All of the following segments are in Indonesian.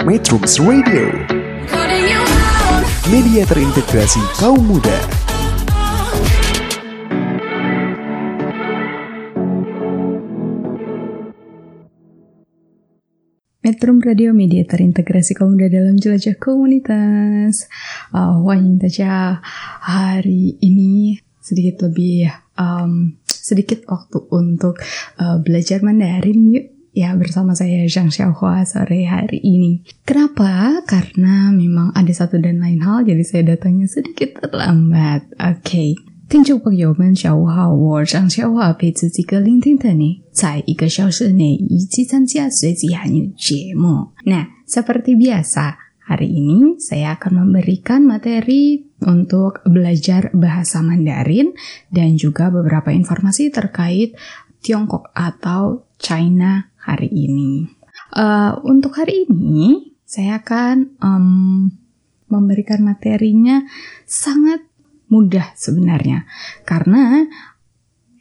Metrums Radio. Media terintegrasi kaum muda. Metrum Radio Media terintegrasi kaum muda dalam jelajah komunitas. Uh, Wah Intaja hari ini. Sedikit lebih um, sedikit waktu untuk uh, belajar Mandarin yuk ya bersama saya Zhang Xiaohua sore hari ini. Kenapa? Karena memang ada satu dan lain hal jadi saya datangnya sedikit terlambat. Oke. Okay. 听众朋友们，下午好，我张小华陪自己个聆听的你，在一个小时内一起参加随机韩语节目。Nah, seperti biasa, hari ini saya akan memberikan materi untuk belajar bahasa Mandarin dan juga beberapa informasi terkait Tiongkok atau China hari ini. Uh, untuk hari ini, saya akan um, memberikan materinya sangat mudah sebenarnya karena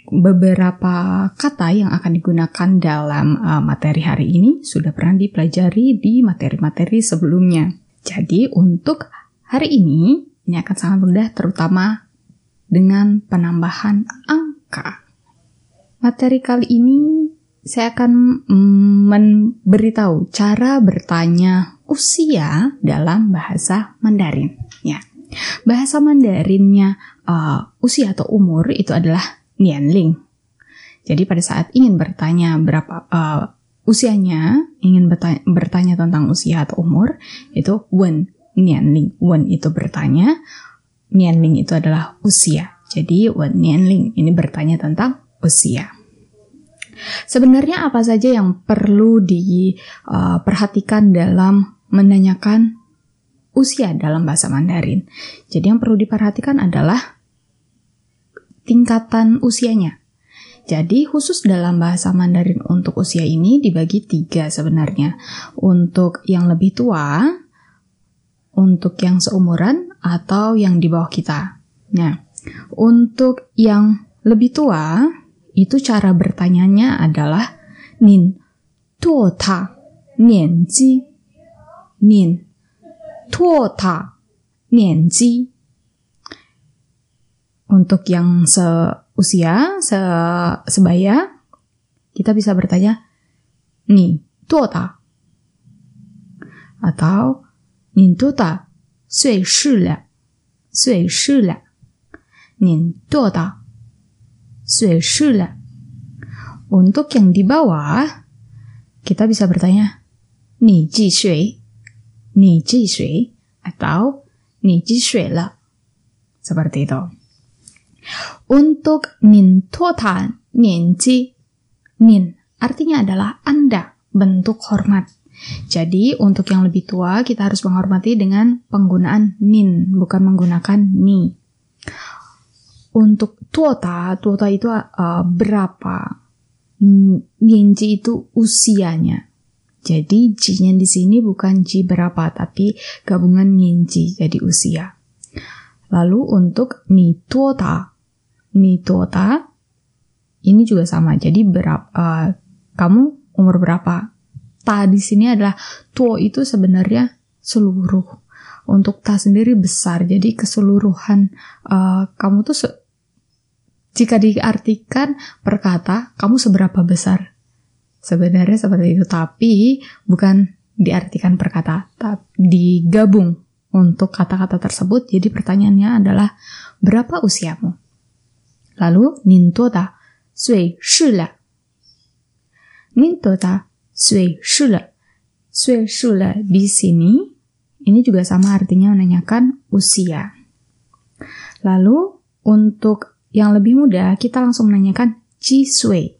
beberapa kata yang akan digunakan dalam uh, materi hari ini sudah pernah dipelajari di materi-materi sebelumnya. Jadi untuk hari ini ini akan sangat mudah terutama dengan penambahan angka. Materi kali ini saya akan mm, memberitahu cara bertanya usia dalam bahasa Mandarin. Ya. Bahasa Mandarinnya uh, usia atau umur itu adalah nianling. Jadi pada saat ingin bertanya berapa uh, usianya, ingin bertanya, bertanya tentang usia atau umur, itu wen nianling. Wen itu bertanya, nianling itu adalah usia. Jadi wen nianling ini bertanya tentang usia. Sebenarnya apa saja yang perlu diperhatikan uh, dalam menanyakan usia dalam bahasa Mandarin. Jadi yang perlu diperhatikan adalah tingkatan usianya. Jadi khusus dalam bahasa Mandarin untuk usia ini dibagi tiga sebenarnya. Untuk yang lebih tua, untuk yang seumuran, atau yang di bawah kita. Nah, untuk yang lebih tua, itu cara bertanyanya adalah Nin tuota nianji Nin 托塔 nianji. Untuk yang seusia, se sebaya, kita bisa bertanya, ni tuota. Atau, nin tuota, sui shi le, sui shi le. Nin sui Sueshula. Untuk yang di bawah, kita bisa bertanya, Ni ji shui, Ni ji shui, atau Ni ji shui la? Seperti itu. Untuk nin tuotan, nin ji, nin artinya adalah Anda, bentuk hormat. Jadi, untuk yang lebih tua, kita harus menghormati dengan penggunaan nin, bukan menggunakan ni. Untuk tuota, tuota itu uh, berapa? Nianji itu usianya. Jadi Ji-nya di sini bukan Ji berapa, tapi gabungan Ji, jadi usia. Lalu untuk Ni Tuota, Ni Tuota, ini juga sama. Jadi berapa, uh, kamu umur berapa? Ta di sini adalah Tuo itu sebenarnya seluruh. Untuk Ta sendiri besar, jadi keseluruhan uh, kamu tuh jika diartikan perkata kamu seberapa besar Sebenarnya seperti itu, tapi bukan diartikan perkata, tapi digabung untuk kata-kata tersebut. Jadi pertanyaannya adalah berapa usiamu? Lalu nintoda sui shila. Nintoda sui shila. Sui shila di sini ini juga sama artinya menanyakan usia. Lalu untuk yang lebih mudah kita langsung menanyakan ji sui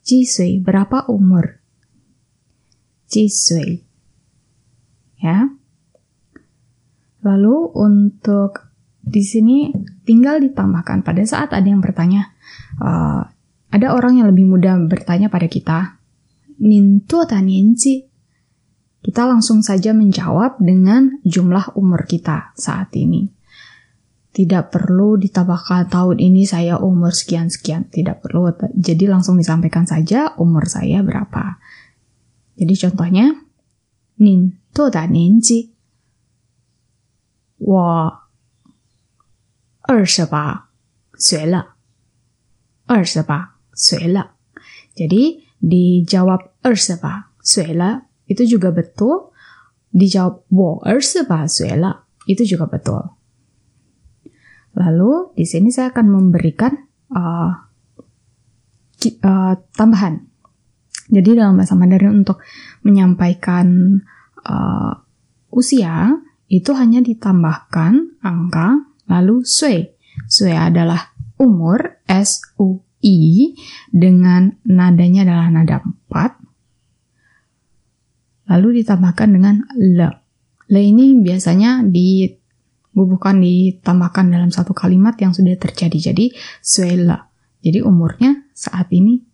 Jisui, berapa umur? Jisui. Ya. Lalu untuk di sini tinggal ditambahkan pada saat ada yang bertanya, uh, ada orang yang lebih muda bertanya pada kita, Nintu nianji? Kita langsung saja menjawab dengan jumlah umur kita saat ini Tidak perlu ditambahkan tahun ini saya umur sekian-sekian. Tidak perlu. Jadi langsung disampaikan saja umur saya berapa. Jadi contohnya, 您多大年纪？我二十八岁了。二十八岁了。Jadi dijawab 28 岁了 itu juga betul. Dijawab 我二十八岁了 itu juga betul. Lalu di sini saya akan memberikan uh, uh, tambahan. Jadi dalam bahasa Mandarin untuk menyampaikan uh, usia itu hanya ditambahkan angka lalu sui. Sui adalah umur S U I dengan nadanya adalah nada 4 lalu ditambahkan dengan le. Le ini biasanya dibubuhkan ditambahkan dalam satu kalimat yang sudah terjadi. Jadi suela. Jadi umurnya saat ini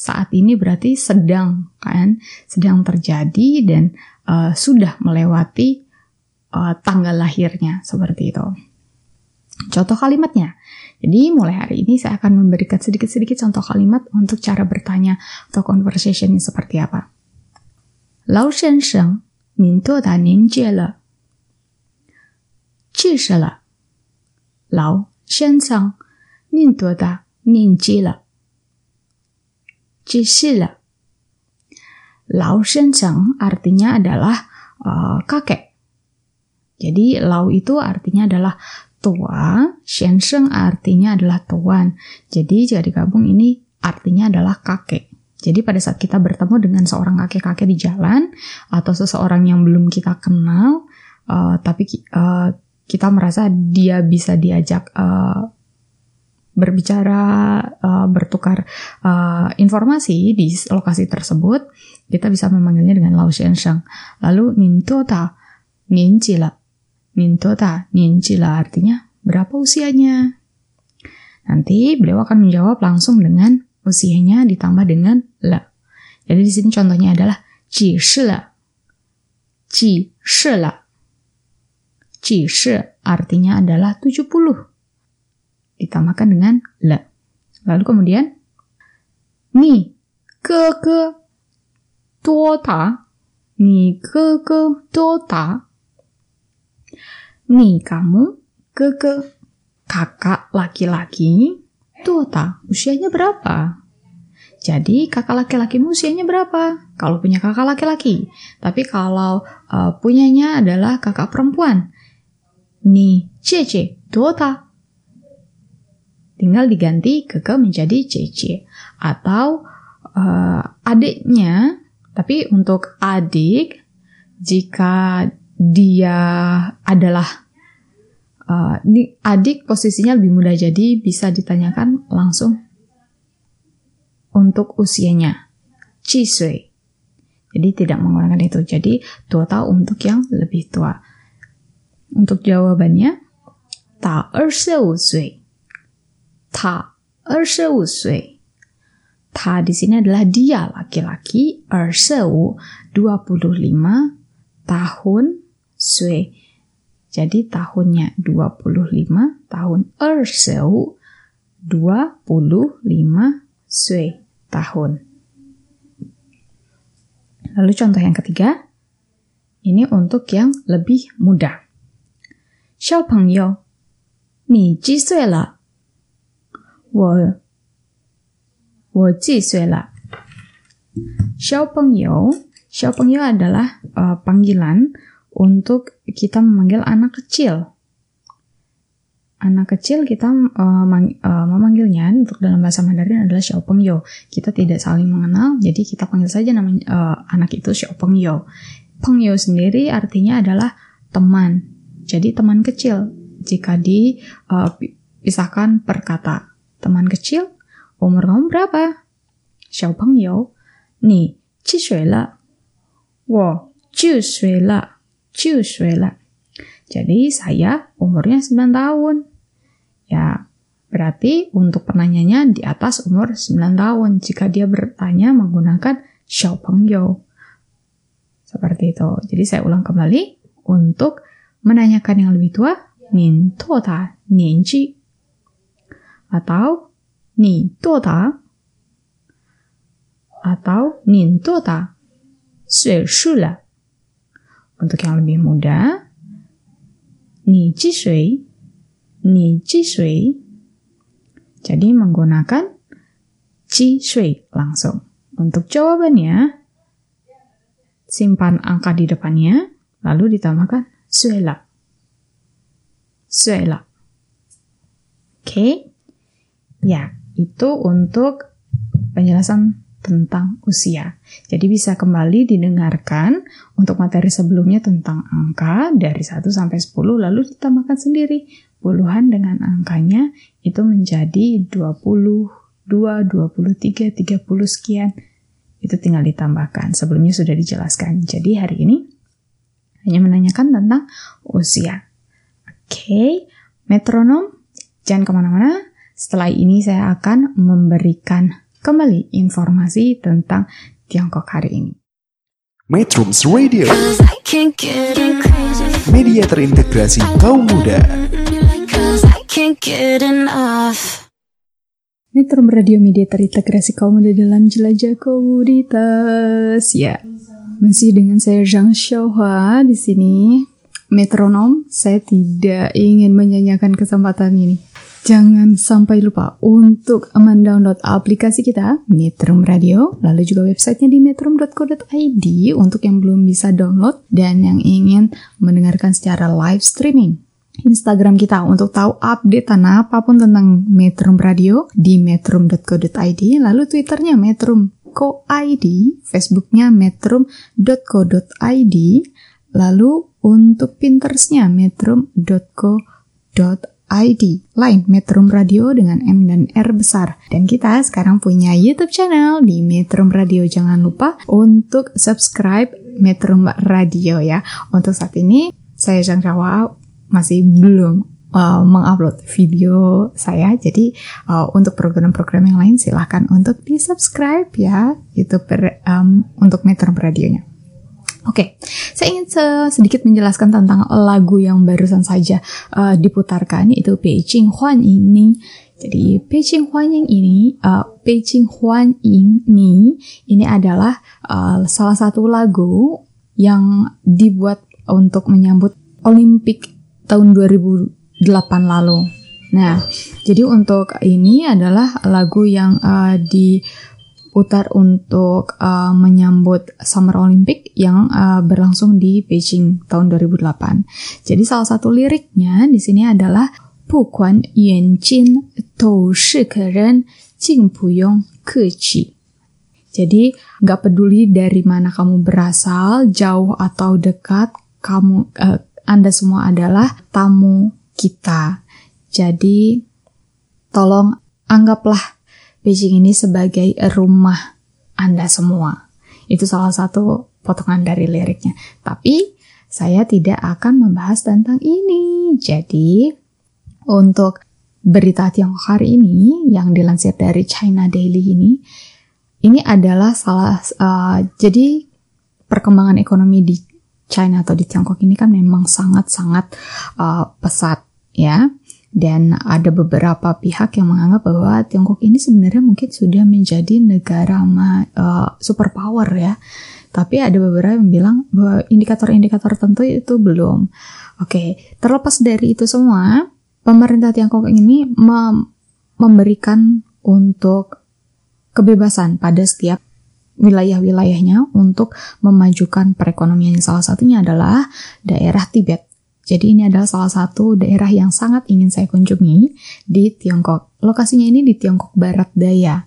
saat ini berarti sedang kan sedang terjadi dan uh, sudah melewati uh, tanggal lahirnya seperti itu. Contoh kalimatnya. Jadi mulai hari ini saya akan memberikan sedikit-sedikit contoh kalimat untuk cara bertanya atau conversation seperti apa. Lao Shen Sheng, nin tuo da nian jie le? Le. Lao Shen Sheng, nin tuo da nian ji le? Ji shi le. Lao Shen Sheng artinya adalah uh, kakek. Jadi Lao itu artinya adalah tua, Shensheng artinya adalah tuan. Jadi jika digabung ini artinya adalah kakek. Jadi pada saat kita bertemu dengan seorang kakek-kakek di jalan atau seseorang yang belum kita kenal, uh, tapi kita merasa dia bisa diajak uh, berbicara, uh, bertukar uh, informasi di lokasi tersebut, kita bisa memanggilnya dengan Lao Shensheng. Lalu Ninto ta, Ninjila Mintoda Ninjila artinya berapa usianya? Nanti beliau akan menjawab langsung dengan usianya ditambah dengan le. Jadi di sini contohnya adalah ji shi le. Ji shi le. Ji shi artinya adalah 70. Ditambahkan dengan le. Lalu kemudian ni ke ke ta ni ke ke ta Nih kamu, keke, kakak laki-laki, Tuota, usianya berapa? Jadi kakak laki-lakimu usianya berapa? Kalau punya kakak laki-laki. Tapi kalau uh, punyanya adalah kakak perempuan. Nih, Cece, Tuota. Tinggal diganti keke menjadi Cece. Atau uh, adiknya, tapi untuk adik, jika dia adalah uh, adik posisinya lebih mudah jadi bisa ditanyakan langsung untuk usianya. Cisui. Jadi tidak menggunakan itu. Jadi tua tahu untuk yang lebih tua. Untuk jawabannya ta sui. Ta sui. Ta di sini adalah dia laki-laki. 25 tahun sui. Jadi tahunnya 25, tahun erseu 25 sui tahun. Lalu contoh yang ketiga, ini untuk yang lebih muda. 小朋友，你几岁了？我我几岁了？小朋友 Xiaopengyo adalah uh, panggilan untuk kita memanggil anak kecil. Anak kecil kita uh, mang, uh, memanggilnya untuk dalam bahasa Mandarin adalah Xiaopengyo. Kita tidak saling mengenal, jadi kita panggil saja nama uh, anak itu Xiaopengyo. Pengyo sendiri artinya adalah teman. jadi teman kecil jika dipisahkan eh, per kata. Teman kecil, umur kamu berapa? Xiao Peng Yao, Ni qi Shui La. Wo Chu Shui La. Shui La. Jadi saya umurnya 9 tahun. Ya, berarti untuk penanyanya di atas umur 9 tahun jika dia bertanya menggunakan Xiao Peng Yao. Seperti itu. Jadi saya ulang kembali untuk menanyakan yang lebih tua, nin tota nianji. Atau ni tota atau nin tota. Untuk yang lebih muda, ni ji shui, ni ji shui. Jadi menggunakan ji shui langsung. Untuk jawabannya, simpan angka di depannya, lalu ditambahkan sui la. Sui la. Oke. Ya, itu untuk penjelasan tentang usia. Jadi bisa kembali didengarkan untuk materi sebelumnya tentang angka dari 1 sampai 10 lalu ditambahkan sendiri puluhan dengan angkanya itu menjadi 20, 2, 23, 30 sekian. Itu tinggal ditambahkan. Sebelumnya sudah dijelaskan. Jadi hari ini hanya menanyakan tentang usia. Oke, okay. metronom jangan ke mana-mana. Setelah ini saya akan memberikan kembali informasi tentang Tiongkok hari ini. Metrums Radio Media terintegrasi kaum muda Metro Radio Media terintegrasi kaum muda dalam jelajah komoditas. Ya, masih dengan saya Zhang Xiaohua di sini. Metronom, saya tidak ingin menyanyikan kesempatan ini. Jangan sampai lupa untuk mendownload aplikasi kita, Metrum Radio, lalu juga websitenya di metrum.co.id untuk yang belum bisa download dan yang ingin mendengarkan secara live streaming. Instagram kita untuk tahu update apa pun tentang Metrum Radio di metrum.co.id, lalu Twitternya metrum.co.id, Facebooknya metrum.co.id, lalu untuk Pinterestnya metrum.co.id. ID, lain Metrum Radio dengan M dan R besar. Dan kita sekarang punya YouTube channel di Metrum Radio. Jangan lupa untuk subscribe Metrum Radio ya. Untuk saat ini, saya Rawa masih belum uh, mengupload video saya. Jadi uh, untuk program-program yang lain silahkan untuk di subscribe ya YouTube um, untuk Metrum Radionya. Oke, okay. saya ingin sedikit menjelaskan tentang lagu yang barusan saja uh, diputarkan itu Beijing Huan Ying. Jadi Beijing Huan Ying ini, uh, Beijing Huan Ying Ni ini adalah uh, salah satu lagu yang dibuat untuk menyambut Olimpik tahun 2008 lalu. Nah, jadi untuk ini adalah lagu yang uh, di putar untuk uh, menyambut Summer Olympic yang uh, berlangsung di Beijing tahun 2008. Jadi salah satu liriknya di sini adalah. Jadi nggak peduli dari mana kamu berasal, jauh atau dekat, kamu uh, Anda semua adalah tamu kita. Jadi tolong anggaplah Beijing ini sebagai rumah Anda semua. Itu salah satu potongan dari liriknya. Tapi saya tidak akan membahas tentang ini. Jadi untuk berita Tiongkok hari ini yang dilansir dari China Daily ini, ini adalah salah uh, jadi perkembangan ekonomi di China atau di Tiongkok ini kan memang sangat-sangat uh, pesat ya. Dan ada beberapa pihak yang menganggap bahwa Tiongkok ini sebenarnya mungkin sudah menjadi negara uh, superpower ya. Tapi ada beberapa yang bilang bahwa indikator-indikator tertentu itu belum. Oke, terlepas dari itu semua, pemerintah Tiongkok ini mem memberikan untuk kebebasan pada setiap wilayah-wilayahnya untuk memajukan perekonomian. Salah satunya adalah daerah Tibet. Jadi ini adalah salah satu daerah yang sangat ingin saya kunjungi di Tiongkok. Lokasinya ini di Tiongkok Barat Daya.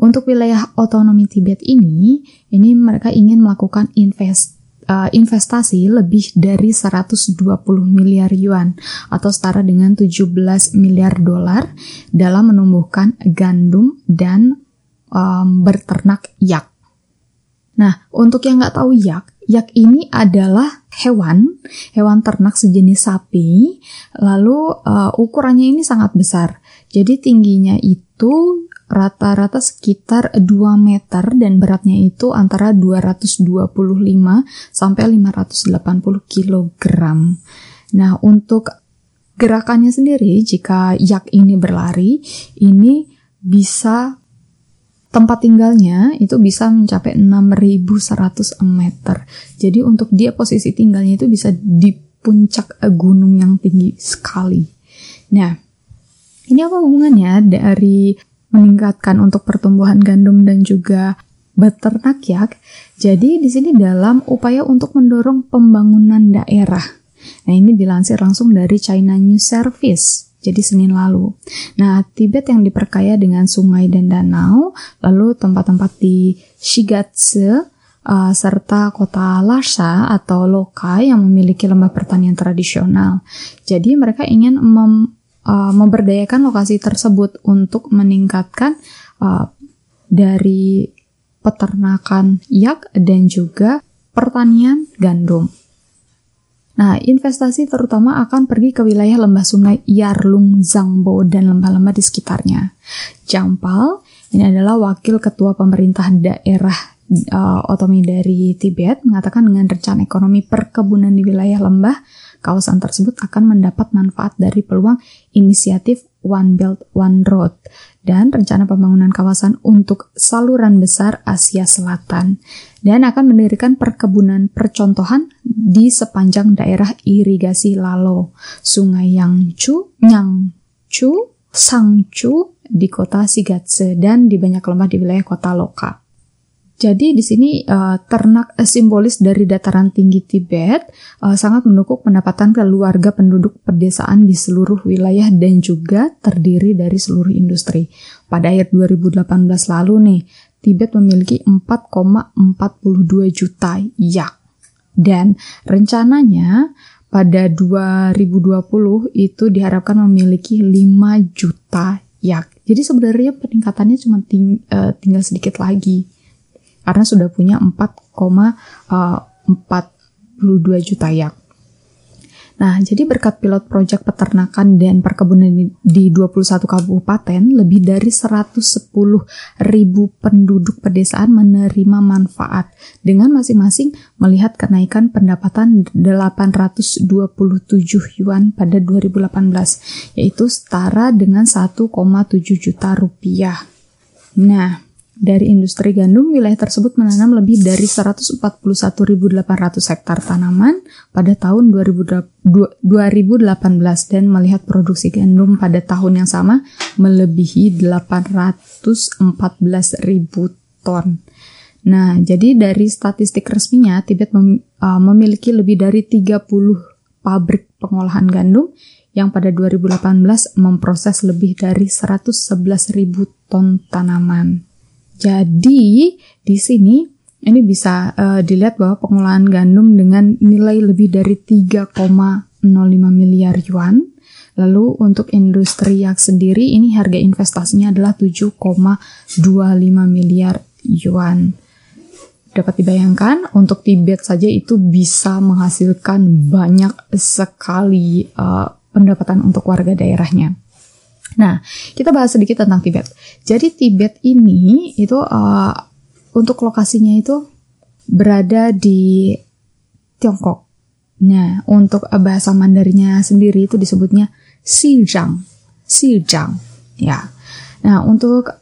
Untuk wilayah otonomi Tibet ini, ini mereka ingin melakukan invest, uh, investasi lebih dari 120 miliar yuan atau setara dengan 17 miliar dolar dalam menumbuhkan gandum dan um, berternak yak. Nah, untuk yang nggak tahu yak, Yak ini adalah hewan, hewan ternak sejenis sapi, lalu uh, ukurannya ini sangat besar. Jadi tingginya itu rata-rata sekitar 2 meter dan beratnya itu antara 225 sampai 580 kg. Nah, untuk gerakannya sendiri jika yak ini berlari, ini bisa tempat tinggalnya itu bisa mencapai 6100 meter. Jadi untuk dia posisi tinggalnya itu bisa di puncak gunung yang tinggi sekali. Nah, ini apa hubungannya dari meningkatkan untuk pertumbuhan gandum dan juga beternak ya? Jadi di sini dalam upaya untuk mendorong pembangunan daerah. Nah, ini dilansir langsung dari China News Service jadi Senin lalu. Nah, Tibet yang diperkaya dengan sungai dan danau, lalu tempat-tempat di Shigatse, uh, serta kota Lhasa atau Loka yang memiliki lembah pertanian tradisional. Jadi mereka ingin mem, uh, memberdayakan lokasi tersebut untuk meningkatkan uh, dari peternakan yak dan juga pertanian gandum. Nah, investasi terutama akan pergi ke wilayah lembah sungai Yarlung, Zangbo, dan lembah-lembah di sekitarnya. Jampal, ini adalah wakil ketua pemerintah daerah uh, otomi dari Tibet, mengatakan dengan rencana ekonomi perkebunan di wilayah lembah, kawasan tersebut akan mendapat manfaat dari peluang inisiatif One Belt One Road dan rencana pembangunan kawasan untuk saluran besar Asia Selatan dan akan mendirikan perkebunan percontohan di sepanjang daerah irigasi Lalo, Sungai Yangchu, Nyangchu, Sangchu di kota Sigatse dan di banyak lembah di wilayah kota Loka. Jadi di sini uh, ternak uh, simbolis dari dataran tinggi Tibet uh, sangat mendukung pendapatan keluarga penduduk pedesaan di seluruh wilayah dan juga terdiri dari seluruh industri. Pada akhir 2018 lalu nih, Tibet memiliki 4,42 juta yak. Dan rencananya pada 2020 itu diharapkan memiliki 5 juta yak. Jadi sebenarnya peningkatannya cuma ting tinggal sedikit lagi karena sudah punya 4,42 eh, juta yak. Nah, jadi berkat pilot proyek peternakan dan perkebunan di 21 kabupaten, lebih dari 110 ribu penduduk pedesaan menerima manfaat dengan masing-masing melihat kenaikan pendapatan 827 yuan pada 2018, yaitu setara dengan 1,7 juta rupiah. Nah, dari industri gandum, wilayah tersebut menanam lebih dari 141.800 hektar tanaman pada tahun 2018 dan melihat produksi gandum pada tahun yang sama melebihi 814.000 ton. Nah, jadi dari statistik resminya, Tibet uh, memiliki lebih dari 30 pabrik pengolahan gandum yang pada 2018 memproses lebih dari 111.000 ton tanaman. Jadi di sini ini bisa uh, dilihat bahwa pengolahan gandum dengan nilai lebih dari 3,05 miliar yuan. Lalu untuk industri yak sendiri ini harga investasinya adalah 7,25 miliar yuan. Dapat dibayangkan untuk Tibet saja itu bisa menghasilkan banyak sekali uh, pendapatan untuk warga daerahnya. Nah, kita bahas sedikit tentang Tibet. Jadi Tibet ini itu uh, untuk lokasinya itu berada di Tiongkok. Nah, untuk bahasa Mandarinnya sendiri itu disebutnya Xizang. Xizang, ya. Nah, untuk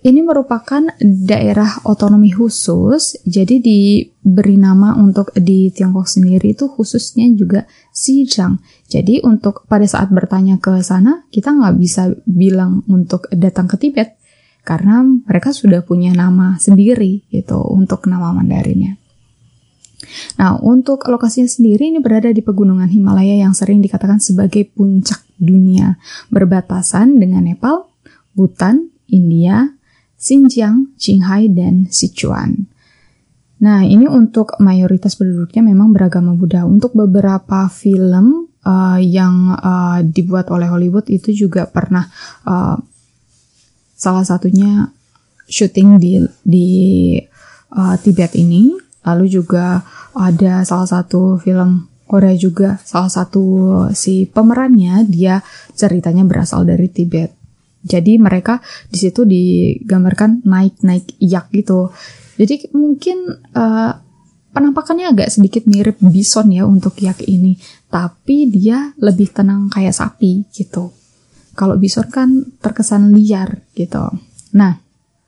ini merupakan daerah otonomi khusus, jadi diberi nama untuk di Tiongkok sendiri itu khususnya juga Xizang. Jadi untuk pada saat bertanya ke sana, kita nggak bisa bilang untuk datang ke Tibet, karena mereka sudah punya nama sendiri gitu untuk nama Mandarinnya. Nah, untuk lokasinya sendiri ini berada di pegunungan Himalaya yang sering dikatakan sebagai puncak dunia, berbatasan dengan Nepal, Bhutan, India, Xinjiang, Qinghai, dan Sichuan. Nah, ini untuk mayoritas penduduknya memang beragama Buddha. Untuk beberapa film uh, yang uh, dibuat oleh Hollywood itu juga pernah uh, salah satunya syuting di di uh, Tibet ini. Lalu juga ada salah satu film Korea juga salah satu si pemerannya dia ceritanya berasal dari Tibet. Jadi mereka di situ digambarkan naik-naik yak gitu. Jadi mungkin uh, penampakannya agak sedikit mirip bison ya untuk yak ini, tapi dia lebih tenang kayak sapi gitu. Kalau bison kan terkesan liar gitu. Nah,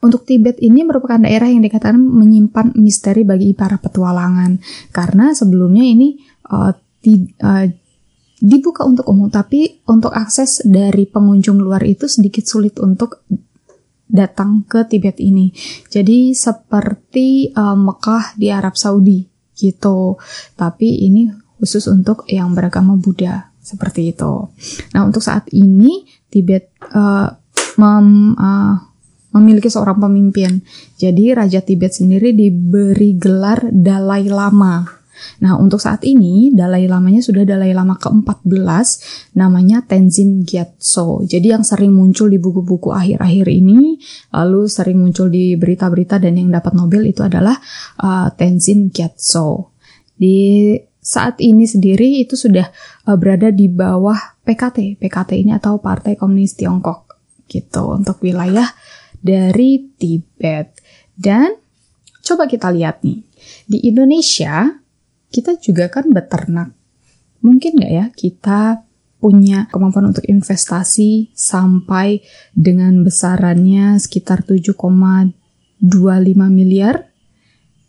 Untuk Tibet ini merupakan daerah yang dikatakan menyimpan misteri bagi para petualangan karena sebelumnya ini uh, uh, dibuka untuk umum tapi untuk akses dari pengunjung luar itu sedikit sulit untuk datang ke Tibet ini. Jadi seperti uh, Mekah di Arab Saudi gitu. Tapi ini khusus untuk yang beragama Buddha seperti itu. Nah untuk saat ini Tibet uh, mem, uh, memiliki seorang pemimpin. Jadi Raja Tibet sendiri diberi gelar Dalai Lama. Nah, untuk saat ini Dalai Lamanya sudah Dalai Lama ke-14 namanya Tenzin Gyatso. Jadi yang sering muncul di buku-buku akhir-akhir ini, lalu sering muncul di berita-berita dan yang dapat Nobel itu adalah uh, Tenzin Gyatso. Di saat ini sendiri itu sudah uh, berada di bawah PKT. PKT ini atau Partai Komunis Tiongkok gitu untuk wilayah dari Tibet. Dan coba kita lihat nih, di Indonesia kita juga kan beternak. Mungkin nggak ya kita punya kemampuan untuk investasi sampai dengan besarannya sekitar 7,25 miliar.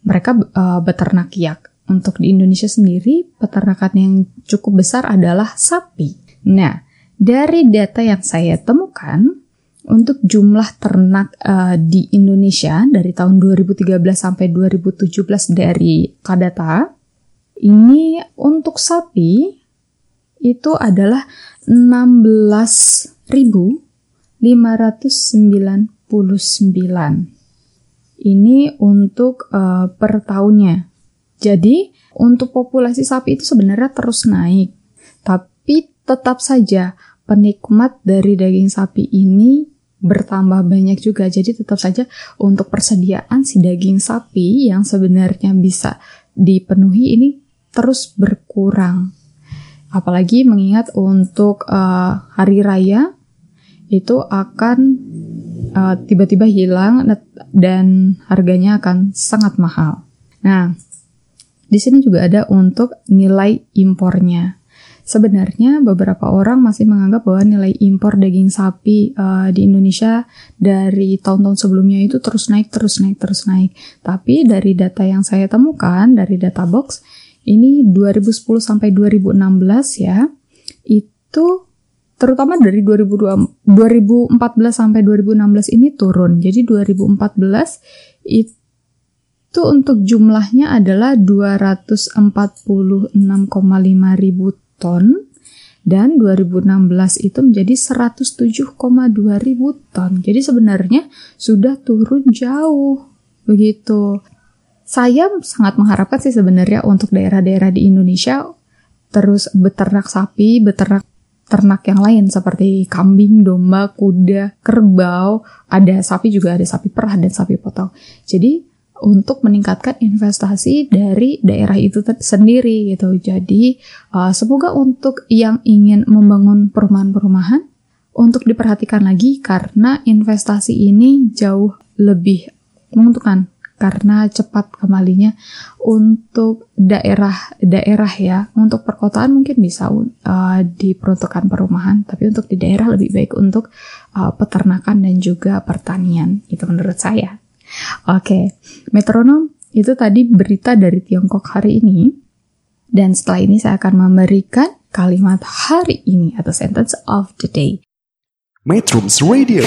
Mereka uh, beternak yak. Untuk di Indonesia sendiri, peternakan yang cukup besar adalah sapi. Nah, dari data yang saya temukan, untuk jumlah ternak uh, di Indonesia dari tahun 2013 sampai 2017 dari Kadata ini untuk sapi itu adalah 16.599. Ini untuk uh, per tahunnya. Jadi untuk populasi sapi itu sebenarnya terus naik, tapi tetap saja penikmat dari daging sapi ini bertambah banyak juga. Jadi tetap saja untuk persediaan si daging sapi yang sebenarnya bisa dipenuhi ini terus berkurang. Apalagi mengingat untuk uh, hari raya itu akan uh, tiba-tiba hilang dan harganya akan sangat mahal. Nah, di sini juga ada untuk nilai impornya. Sebenarnya beberapa orang masih menganggap bahwa nilai impor daging sapi uh, di Indonesia dari tahun-tahun sebelumnya itu terus naik, terus naik, terus naik. Tapi dari data yang saya temukan dari data box ini 2010 sampai 2016 ya, itu terutama dari 2014 sampai 2016 ini turun. Jadi 2014 itu untuk jumlahnya adalah 246,5 ribu ton dan 2016 itu menjadi 107,2 ribu ton. Jadi sebenarnya sudah turun jauh begitu. Saya sangat mengharapkan sih sebenarnya untuk daerah-daerah di Indonesia terus beternak sapi, beternak ternak yang lain seperti kambing, domba, kuda, kerbau, ada sapi juga ada sapi perah dan sapi potong. Jadi untuk meningkatkan investasi dari daerah itu sendiri gitu. Jadi uh, semoga untuk yang ingin membangun perumahan-perumahan untuk diperhatikan lagi karena investasi ini jauh lebih menguntungkan karena cepat kembalinya untuk daerah-daerah ya untuk perkotaan mungkin bisa uh, diperuntukkan perumahan tapi untuk di daerah lebih baik untuk uh, peternakan dan juga pertanian itu menurut saya Oke, okay. metronom itu tadi berita dari Tiongkok hari ini. Dan setelah ini saya akan memberikan kalimat hari ini atau sentence of the day. Metrums Radio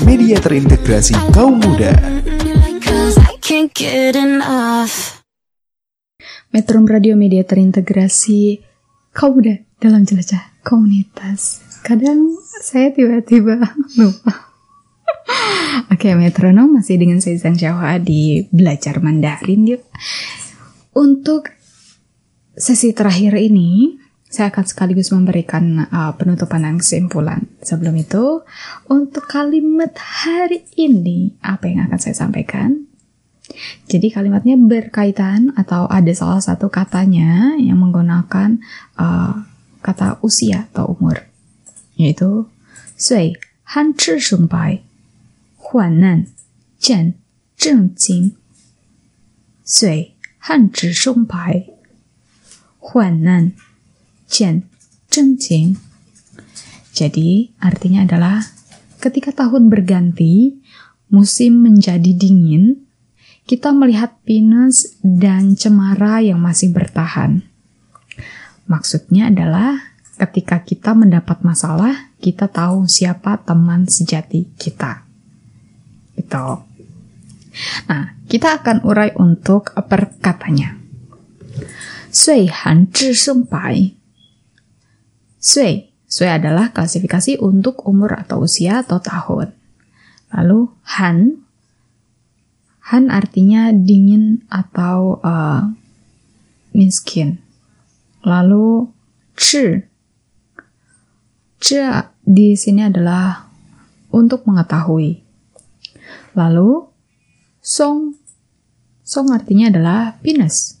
Media terintegrasi kaum muda Metrum Radio media terintegrasi kaum muda dalam jelajah komunitas. Kadang saya tiba-tiba lupa Oke, metronom masih dengan saya Zhang Jawa di Belajar Mandarin yuk. Untuk sesi terakhir ini, saya akan sekaligus memberikan uh, penutupan dan kesimpulan. Sebelum itu, untuk kalimat hari ini, apa yang akan saya sampaikan? Jadi kalimatnya berkaitan atau ada salah satu katanya yang menggunakan uh, kata usia atau umur, yaitu sui han chi shun bai, huan nan, jian, zheng jing. Sui han chi shun bai, huan nan, Jen, Chengjing. Jadi artinya adalah ketika tahun berganti, musim menjadi dingin, kita melihat pinus dan cemara yang masih bertahan. Maksudnya adalah ketika kita mendapat masalah, kita tahu siapa teman sejati kita. Gitu. Nah, kita akan urai untuk perkatanya. Sui han zhi Sung Pai Sui, Sui adalah klasifikasi untuk umur atau usia atau tahun. Lalu Han Han artinya dingin atau uh, miskin. Lalu Chi. Chi di sini adalah untuk mengetahui. Lalu Song. Song artinya adalah pinus.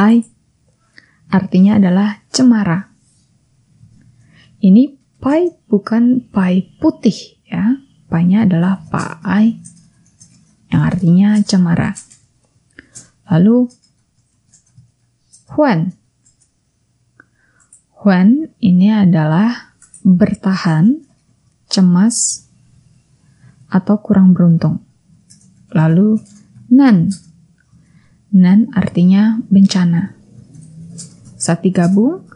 Ai artinya adalah cemara. Ini pai bukan pai putih ya Panya adalah Ai yang artinya cemara. Lalu Huan. Huan ini adalah bertahan, cemas, atau kurang beruntung. Lalu Nan. Nan artinya bencana. Saat digabung,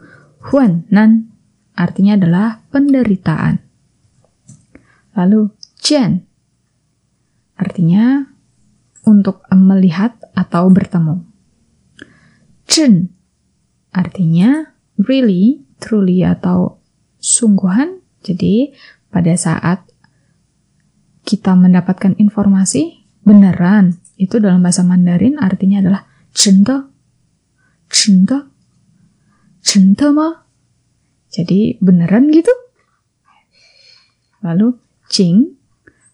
Huan Nan artinya adalah penderitaan. Lalu Jian artinya untuk melihat atau bertemu. Chen artinya really, truly atau sungguhan. Jadi pada saat kita mendapatkan informasi beneran itu dalam bahasa Mandarin artinya adalah cenda, cenda, cenda mah. Jadi beneran gitu. Lalu Jing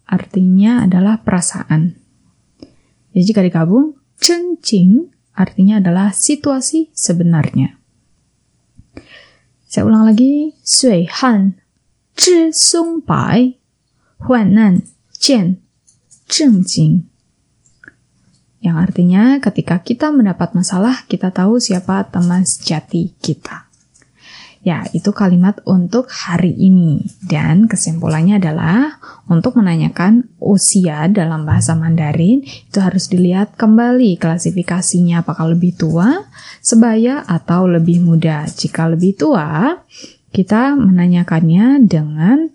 artinya adalah perasaan. Jadi jika digabung, Jing artinya adalah situasi sebenarnya. Saya ulang lagi, Sui Han, Zhi Song Bai, Huan Nan, Jian, Zheng Jing. Yang artinya ketika kita mendapat masalah, kita tahu siapa teman sejati kita. Ya, itu kalimat untuk hari ini. Dan kesimpulannya adalah untuk menanyakan usia dalam bahasa Mandarin itu harus dilihat kembali klasifikasinya apakah lebih tua, sebaya, atau lebih muda. Jika lebih tua, kita menanyakannya dengan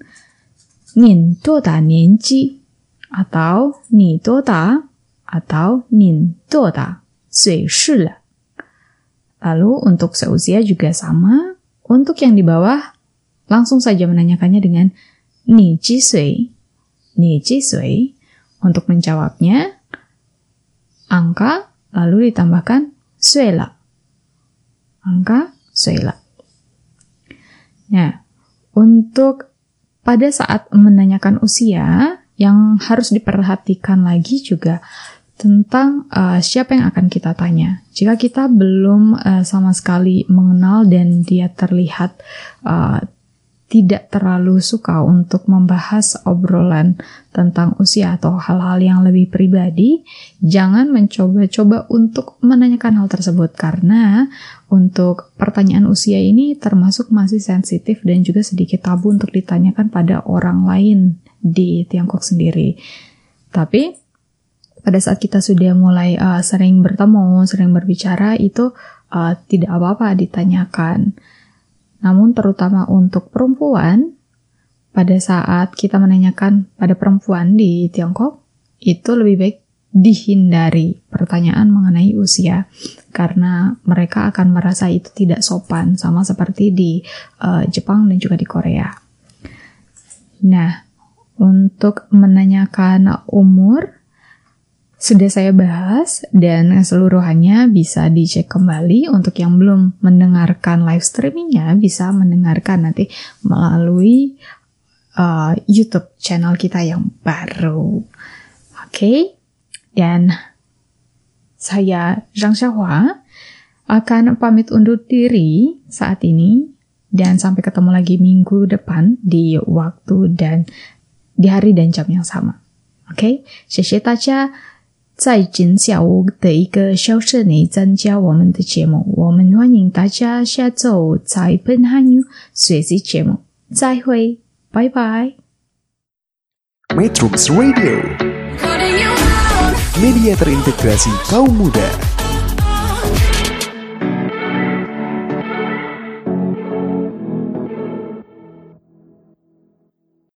nin toda nianji atau ni toda atau nin toda Lalu untuk seusia juga sama, untuk yang di bawah, langsung saja menanyakannya dengan Ni Ji Sui. Ni Ji Sui. Untuk menjawabnya, angka lalu ditambahkan Suela. Angka Suela. Nah, untuk pada saat menanyakan usia, yang harus diperhatikan lagi juga tentang uh, siapa yang akan kita tanya. Jika kita belum uh, sama sekali mengenal dan dia terlihat uh, tidak terlalu suka untuk membahas obrolan tentang usia atau hal-hal yang lebih pribadi, jangan mencoba-coba untuk menanyakan hal tersebut karena untuk pertanyaan usia ini termasuk masih sensitif dan juga sedikit tabu untuk ditanyakan pada orang lain di Tiongkok sendiri. Tapi pada saat kita sudah mulai uh, sering bertemu, sering berbicara, itu uh, tidak apa-apa ditanyakan. Namun terutama untuk perempuan, pada saat kita menanyakan pada perempuan di Tiongkok, itu lebih baik dihindari pertanyaan mengenai usia karena mereka akan merasa itu tidak sopan sama seperti di uh, Jepang dan juga di Korea. Nah, untuk menanyakan umur sudah saya bahas dan seluruhannya bisa dicek kembali untuk yang belum mendengarkan live streamingnya bisa mendengarkan nanti melalui uh, YouTube channel kita yang baru. Oke, okay? dan saya Zhang Xiaohua akan pamit undur diri saat ini dan sampai ketemu lagi minggu depan di waktu dan di hari dan jam yang sama. Oke, okay? 大家。在今下午的一个小时内参加我们的节目我们欢迎大家下周在本汉语学习节目。再会拜拜。Welcome to the radio